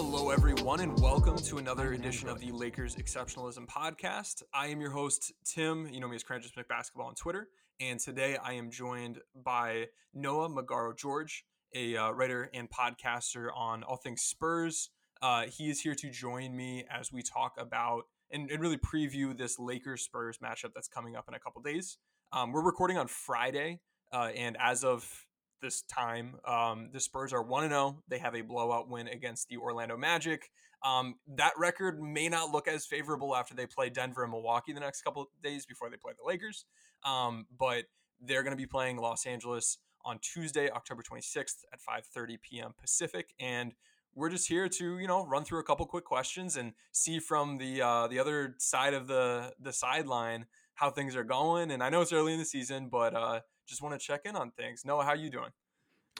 Hello, everyone, and welcome to another edition of the Lakers Exceptionalism Podcast. I am your host, Tim. You know me as Cranjis Basketball on Twitter. And today I am joined by Noah Magaro George, a uh, writer and podcaster on all things Spurs. Uh, he is here to join me as we talk about and, and really preview this Lakers Spurs matchup that's coming up in a couple days. Um, we're recording on Friday, uh, and as of this time, um, the Spurs are 1 0. They have a blowout win against the Orlando Magic. Um, that record may not look as favorable after they play Denver and Milwaukee the next couple of days before they play the Lakers. Um, but they're going to be playing Los Angeles on Tuesday, October 26th at 5:30 p.m. Pacific, and we're just here to you know run through a couple quick questions and see from the uh, the other side of the the sideline how things are going. And I know it's early in the season, but uh, just want to check in on things. Noah, how you doing?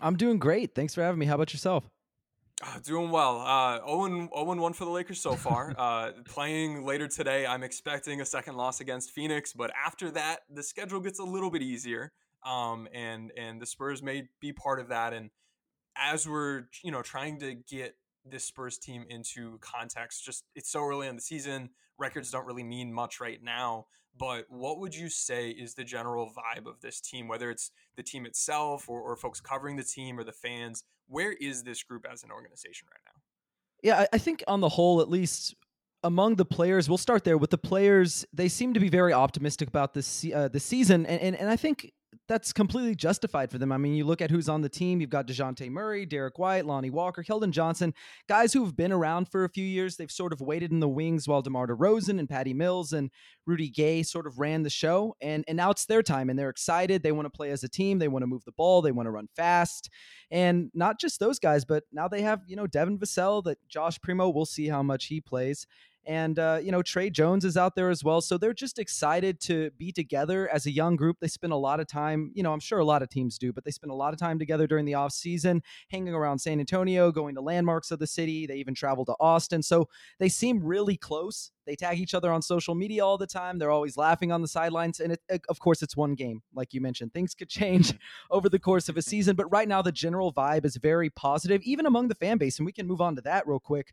I'm doing great. Thanks for having me. How about yourself? Uh, doing well. Uh, Owen, Owen one for the Lakers so far. uh, playing later today, I'm expecting a second loss against Phoenix, but after that, the schedule gets a little bit easier. Um, and and the Spurs may be part of that. And as we're you know trying to get this Spurs team into context, just it's so early in the season. Records don't really mean much right now. But what would you say is the general vibe of this team, whether it's the team itself or, or folks covering the team or the fans? Where is this group as an organization right now? Yeah, I, I think on the whole, at least among the players, we'll start there with the players. They seem to be very optimistic about this uh, the season, and, and and I think that's completely justified for them. I mean, you look at who's on the team. You've got Dejounte Murray, Derrick White, Lonnie Walker, Keldon Johnson, guys who've been around for a few years. They've sort of waited in the wings while DeMar DeRozan and Patty Mills and Rudy Gay sort of ran the show. And, and now it's their time, and they're excited. They want to play as a team. They want to move the ball. They want to run fast. And not just those guys, but now they have, you know, Devin Vassell, that Josh Primo, we'll see how much he plays. And, uh, you know, Tre Jones is out there as well. So they're just excited to be together as a young group. They spend a lot of time, you know, I'm sure a lot of teams do, but they spend a lot of time together during the off season, hanging around San Antonio, going to landmarks of the city. They even travel to Austin. So they seem really close. They tag each other on social media all the time. They're always laughing on the sidelines. And it, it, of course, it's one game, like you mentioned. Things could change over the course of a season. But right now, the general vibe is very positive, even among the fan base. And we can move on to that real quick.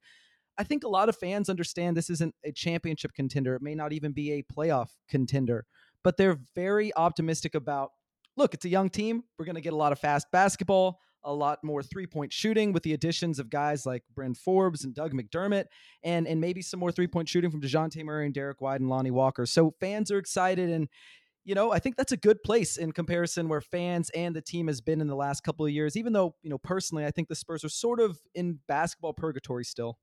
I think a lot of fans understand this isn't a championship contender. It may not even be a playoff contender, but they're very optimistic about look, it's a young team. We're going to get a lot of fast basketball, a lot more three point shooting with the additions of guys like Bryn Forbes and Doug McDermott, and, and maybe some more three point shooting from DeJounte Murray and Derrick White and Lonnie Walker. So fans are excited. And, you know, I think that's a good place in comparison where fans and the team has been in the last couple of years, even though, you know, personally, I think the Spurs are sort of in basketball purgatory still.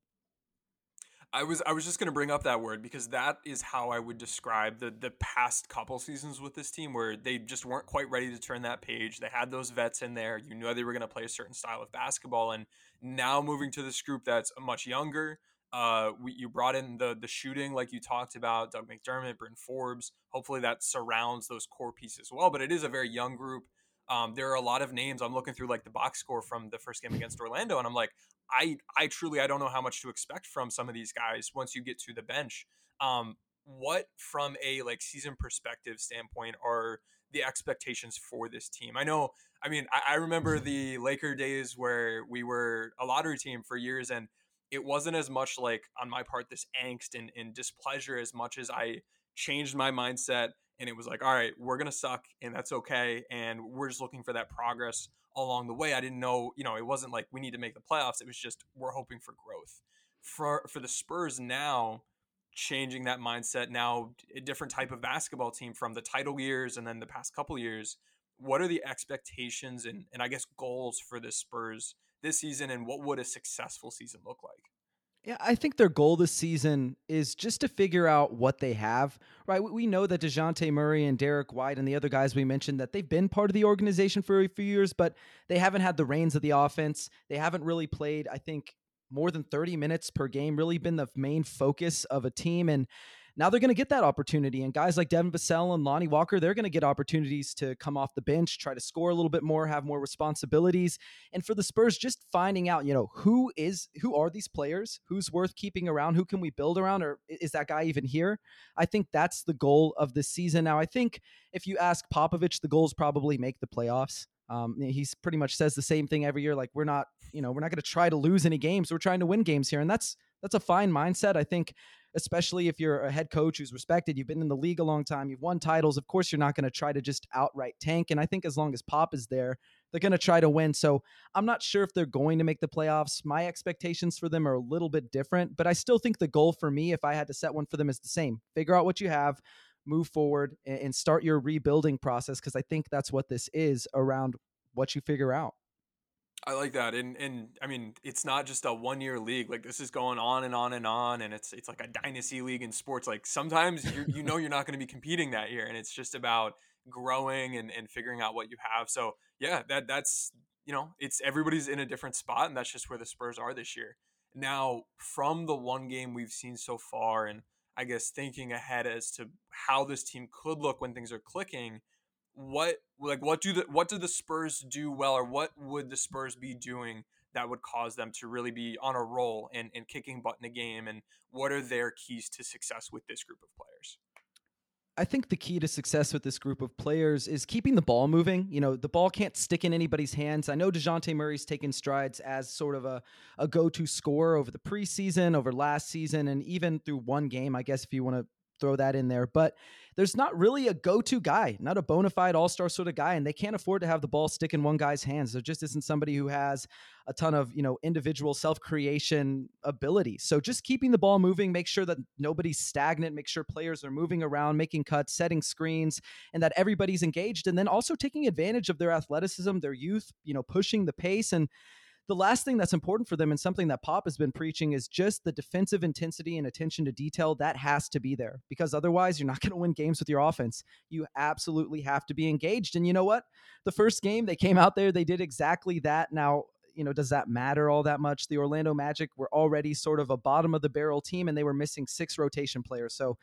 I was I was just going to bring up that word because that is how I would describe the the past couple seasons with this team where they just weren't quite ready to turn that page. They had those vets in there. You knew they were going to play a certain style of basketball and now moving to this group that's much younger. Uh, we, you brought in the the shooting like you talked about, Doug McDermott, Bryn Forbes. Hopefully that surrounds those core pieces well. But it is a very young group. Um, there are a lot of names. I'm looking through like the box score from the first game against Orlando, and I'm like, I I truly I don't know how much to expect from some of these guys once you get to the bench. Um, what from a like season perspective standpoint are the expectations for this team? I know. I mean, I, I remember the Laker days where we were a lottery team for years, and it wasn't as much like on my part this angst and, and displeasure as much as I changed my mindset and it was like, all right, we're gonna suck, and that's okay, and we're just looking for that progress along the way. I didn't know, you know, it wasn't like we need to make the playoffs. It was just we're hoping for growth. For for the Spurs now, changing that mindset now, a different type of basketball team from the title years and then the past couple years. What are the expectations and and I guess goals for the Spurs this season, and what would a successful season look like? Yeah, I think their goal this season is just to figure out what they have, right? We know that DeJounte Murray and Derrick White and the other guys we mentioned that they've been part of the organization for a few years, but they haven't had the reins of the offense. They haven't really played, I think, more than 30 minutes per game, really been the main focus of a team. And now they're going to get that opportunity. And guys like Devin Vassell and Lonnie Walker, they're going to get opportunities to come off the bench, try to score a little bit more, have more responsibilities. And for the Spurs, just finding out, you know, who is who are these players? Who's worth keeping around? Who can we build around? Or is that guy even here? I think that's the goal of this season. Now, I think if you ask Popovich, the goal is probably make the playoffs. Um, he's pretty much says the same thing every year. Like we're not, you know, we're not going to try to lose any games. We're trying to win games here, and that's that's a fine mindset. I think especially if you're a head coach who's respected, you've been in the league a long time, you've won titles. Of course, you're not going to try to just outright tank. And I think as long as Pop is there, they're going to try to win. So I'm not sure if they're going to make the playoffs. My expectations for them are a little bit different, but I still think the goal for me, if I had to set one for them, is the same figure out what you have. Move forward and start your rebuilding process because I think that's what this is around what you figure out. I like that, and and I mean, it's not just a one year league. Like this is going on and on and on, and it's it's like a dynasty league in sports. Like sometimes you you know you're not going to be competing that year, and it's just about growing and and figuring out what you have. So yeah, that that's you know, it's everybody's in a different spot, and that's just where the Spurs are this year. Now, from the one game we've seen so far, and I guess thinking ahead as to how this team could look when things are clicking what like what do the what do the Spurs do well, or what would the Spurs be doing that would cause them to really be on a roll and, and kicking butt in a game? And what are their keys to success with this group of players? I think the key to success with this group of players is keeping the ball moving. You know, the ball can't stick in anybody's hands. I know DeJounte Murray's taken strides as sort of a, a go to scorer over the preseason, over last season, and even through one game, I guess, if you want to throw that in there. But there's not really a go to guy, not a bona fide all star sort of guy. And they can't afford to have the ball stick in one guy's hands. There just isn't somebody who has a ton of, you know, individual self creation ability. So just keeping the ball moving, make sure that nobody's stagnant, make sure players are moving around, making cuts, setting screens, and that everybody's engaged. And then also taking advantage of their athleticism, their youth, you know, pushing the pace and the last thing that's important for them and something that Pop has been preaching is just the defensive intensity and attention to detail that has to be there because otherwise you're not going to win games with your offense. You absolutely have to be engaged. And you know what? The first game they came out there, they did exactly that. Now, you know, does that matter all that much? The Orlando Magic were already sort of a bottom of the barrel team and they were missing six rotation players. So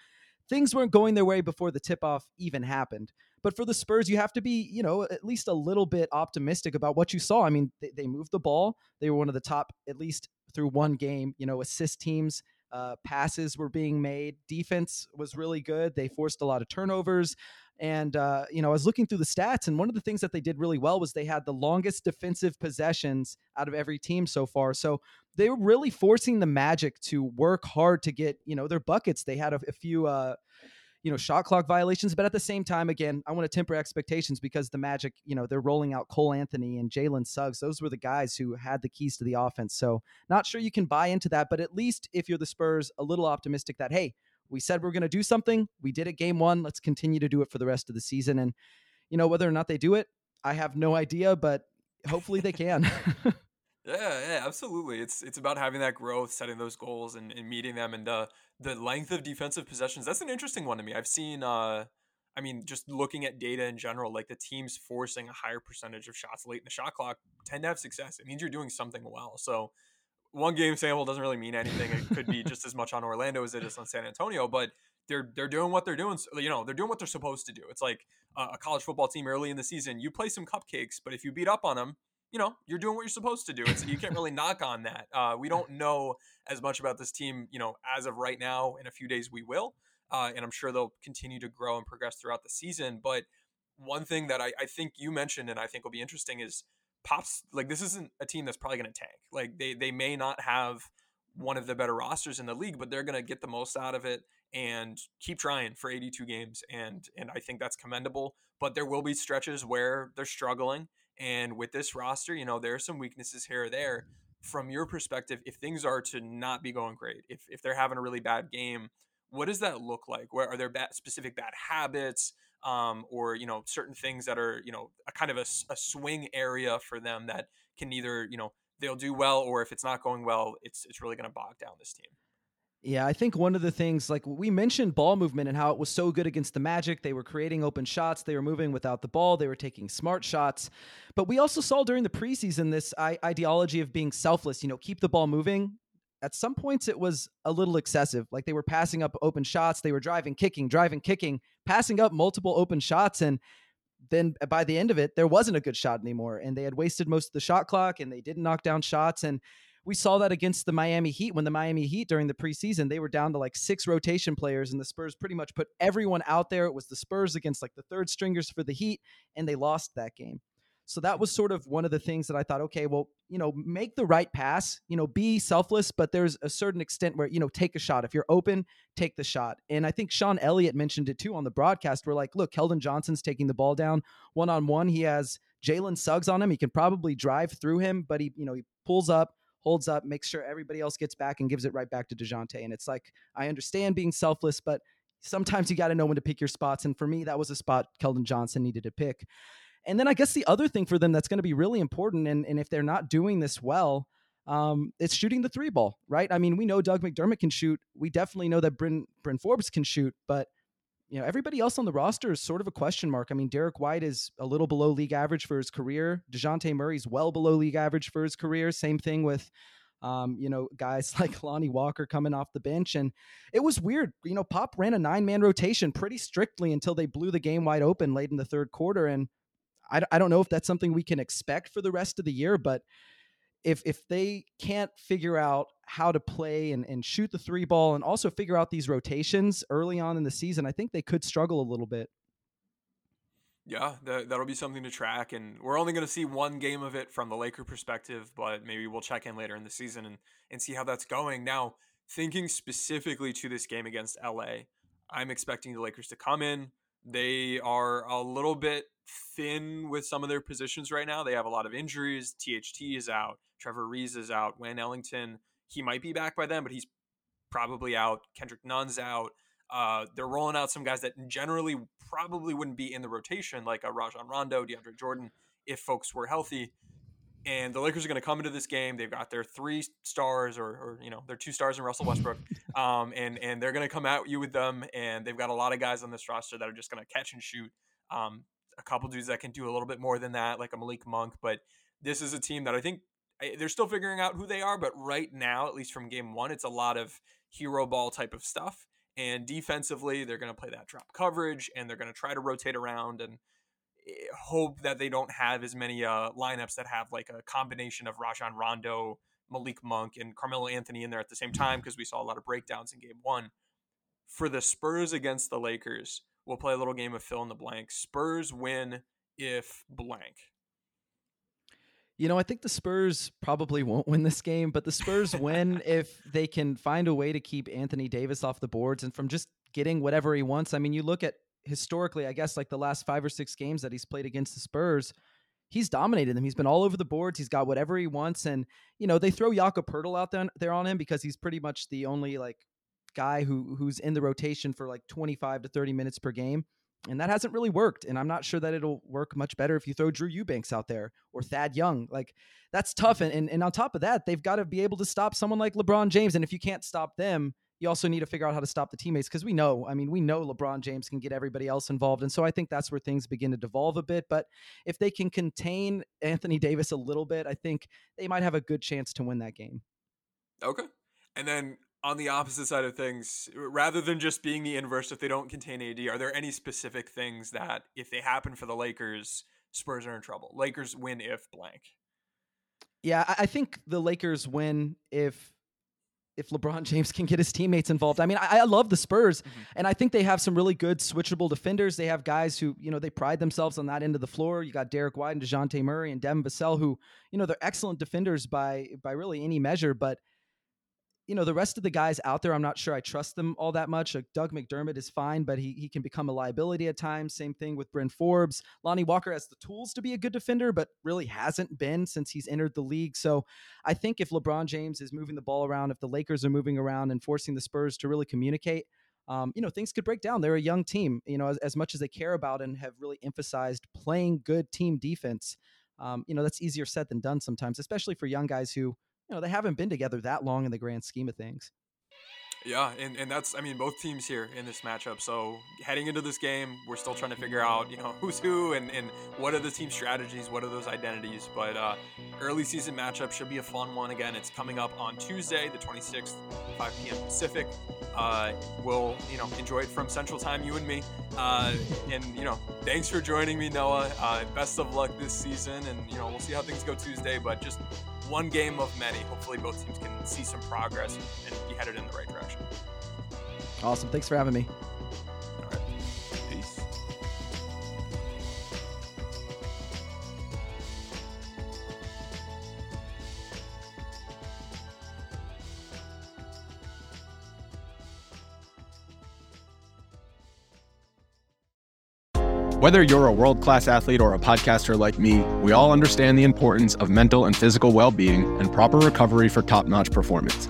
things weren't going their way before the tip off even happened. But for the Spurs, you have to be, you know, at least a little bit optimistic about what you saw. I mean, they, they moved the ball. They were one of the top, at least through one game, you know, assist teams. Uh, passes were being made. Defense was really good. They forced a lot of turnovers. And, uh, you know, I was looking through the stats, and one of the things that they did really well was they had the longest defensive possessions out of every team so far. So they were really forcing the Magic to work hard to get, you know, their buckets. They had a, a few, uh, you know, shot clock violations. But at the same time, again, I want to temper expectations because the Magic, you know, they're rolling out Cole Anthony and Jalen Suggs. Those were the guys who had the keys to the offense. So not sure you can buy into that, but at least if you're the Spurs, a little optimistic that, hey, we said we are going to do something. We did it game one. Let's continue to do it for the rest of the season. And, you know, whether or not they do it, I have no idea, but hopefully they can. Yeah, yeah, absolutely. It's it's about having that growth, setting those goals, and, and meeting them, and the the length of defensive possessions. That's an interesting one to me. I've seen, uh, I mean, just looking at data in general, like the teams forcing a higher percentage of shots late in the shot clock tend to have success. It means you're doing something well. So one game sample doesn't really mean anything. It could be just as much on Orlando as it is on San Antonio, but they're they're doing what they're doing. You know, they're doing what they're supposed to do. It's like a college football team early in the season. You play some cupcakes, but if you beat up on them, you know, you're doing what you're supposed to do. It's, you can't really knock on that. Uh, we don't know as much about this team, you know, as of right now. In a few days, we will. Uh, and I'm sure they'll continue to grow and progress throughout the season. But one thing that I, I think you mentioned and I think will be interesting is Pops, like, this isn't a team that's probably going to tank. Like, they, they may not have one of the better rosters in the league, but they're going to get the most out of it and keep trying for 82 games. And, and I think that's commendable. But there will be stretches where they're struggling and with this roster, you know, there are some weaknesses here or there. From your perspective, if things are to not be going great, if, if they're having a really bad game, what does that look like? Where are there bad, specific bad habits, um, or you know, certain things that are you know a kind of a, a swing area for them that can either you know they'll do well, or if it's not going well, it's it's really going to bog down this team. Yeah, I think one of the things, like we mentioned ball movement and how it was so good against the Magic. They were creating open shots, they were moving without the ball, they were taking smart shots. But we also saw during the preseason this ideology of being selfless, you know, keep the ball moving. At some points, it was a little excessive. Like they were passing up open shots, they were driving, kicking, driving, kicking, passing up multiple open shots. And then uh, by the end of it, there wasn't a good shot anymore. And they had wasted most of the shot clock and they didn't knock down shots. And we saw that against the Miami Heat when the Miami Heat during the preseason they were down to like six rotation players and the Spurs pretty much put everyone out there. It was the Spurs against like the third stringers for the Heat and they lost that game. So that was sort of one of the things that I thought, okay, well, you know, make the right pass, you know, be selfless, but there's a certain extent where, you know, take a shot. If you're open, take the shot. And I think Sean Elliott mentioned it too on the broadcast. We're like, look, Keldon Johnson's taking the ball down one on one. He has Jalen Suggs on him. He can probably drive through him, but he, you know, he pulls up, holds up, makes sure everybody else gets back and gives it right back to DeJounte. And it's like, I understand being selfless, but sometimes you got to know when to pick your spots. And for me, that was a spot Keldon Johnson needed to pick. And then I guess the other thing for them that's going to be really important, and, and if they're not doing this well, um, it's shooting the three ball, right? I mean, we know Doug McDermott can shoot. We definitely know that Bryn, Bryn Forbes can shoot, but you know, everybody else on the roster is sort of a question mark. I mean, Derrick White is a little below league average for his career. DeJounte Murray's well below league average for his career. Same thing with, um, you know, guys like Lonnie Walker coming off the bench. And it was weird. You know, Pop ran a nine man rotation pretty strictly until they blew the game wide open late in the third quarter. And I, I don't know if that's something we can expect for the rest of the year, but if if they can't figure out how to play and, and shoot the three ball and also figure out these rotations early on in the season, I think they could struggle a little bit. Yeah, that, that'll be something to track. And we're only going to see one game of it from the Laker perspective, but maybe we'll check in later in the season and, and see how that's going. Now, thinking specifically to this game against LA, I'm expecting the Lakers to come in. They are a little bit thin with some of their positions right now. They have a lot of injuries. THT is out. Trevor Ariza is out. Wayne Ellington, he might be back by then, but he's probably out. Kendrick Nunn's out. Uh, they're rolling out some guys that generally probably wouldn't be in the rotation, like a Rajon Rondo, DeAndre Jordan, if folks were healthy. And the Lakers are going to come into this game. They've got their three stars, or, or you know, their two stars in Russell Westbrook, um, and and they're going to come at you with them. And they've got a lot of guys on this roster that are just going to catch and shoot. Um, a couple dudes that can do a little bit more than that, like a Malik Monk. But this is a team that I think they're still figuring out who they are. But right now, at least from game one, it's a lot of hero ball type of stuff. And defensively, they're going to play that drop coverage and they're going to try to rotate around and hope that they don't have as many uh, lineups that have like a combination of Rajon Rondo, Malik Monk, and Carmelo Anthony in there at the same time because we saw a lot of breakdowns in game one. For the Spurs against the Lakers, we'll play a little game of fill in the blank. Spurs win if blank. You know, I think the Spurs probably won't win this game, but the Spurs win if they can find a way to keep Anthony Davis off the boards and from just getting whatever he wants. I mean, you look at historically, I guess, like the last five or six games that he's played against the Spurs, he's dominated them. He's been all over the boards. He's got whatever he wants. And, you know, they throw Jakob Poeltl out there, there on him because he's pretty much the only like guy who who's in the rotation for like 25 to 30 minutes per game. And that hasn't really worked. And I'm not sure that it'll work much better if you throw Drew Eubanks out there or Thad Young. Like that's tough. And, and, and on top of that, they've got to be able to stop someone like LeBron James. And if you can't stop them, you also need to figure out how to stop the teammates because we know, I mean, we know LeBron James can get everybody else involved. And so I think that's where things begin to devolve a bit. But if they can contain Anthony Davis a little bit, I think they might have a good chance to win that game. Okay. And then on the opposite side of things, rather than just being the inverse, if they don't contain AD, are there any specific things that, if they happen for the Lakers, Spurs are in trouble? Lakers win if blank. Yeah, I think the Lakers win if if LeBron James can get his teammates involved. I mean, I, I love the Spurs, mm-hmm. and I think they have some really good switchable defenders. They have guys who, you know, they pride themselves on that end of the floor. You got Derrick White and Dejounte Murray and Devin Vassell, who, you know, they're excellent defenders by by really any measure, but you know, the rest of the guys out there, I'm not sure I trust them all that much. Like Doug McDermott is fine, but he, he can become a liability at times. Same thing with Bryn Forbes. Lonnie Walker has the tools to be a good defender, but really hasn't been since he's entered the league. So I think if LeBron James is moving the ball around, if the Lakers are moving around and forcing the Spurs to really communicate, um, you know, things could break down. They're a young team, you know, as, as much as they care about and have really emphasized playing good team defense. Um, you know, that's easier said than done sometimes, especially for young guys who, you know, they haven't been together that long in the grand scheme of things. Yeah, and, and that's I mean both teams here in this matchup. So heading into this game, we're still trying to figure out you know who's who and, and what are the team strategies, what are those identities. But uh, early season matchup should be a fun one. Again, it's coming up on Tuesday, the 26th, 5 p.m. Pacific. Uh, we'll you know enjoy it from Central Time, you and me. Uh, and you know thanks for joining me, Noah. Uh, best of luck this season, and you know we'll see how things go Tuesday. But just one game of many. Hopefully, both teams can see some progress and be headed in the right direction. Awesome. Thanks for having me. All right. Peace. Whether you're a world class athlete or a podcaster like me, we all understand the importance of mental and physical well being and proper recovery for top notch performance.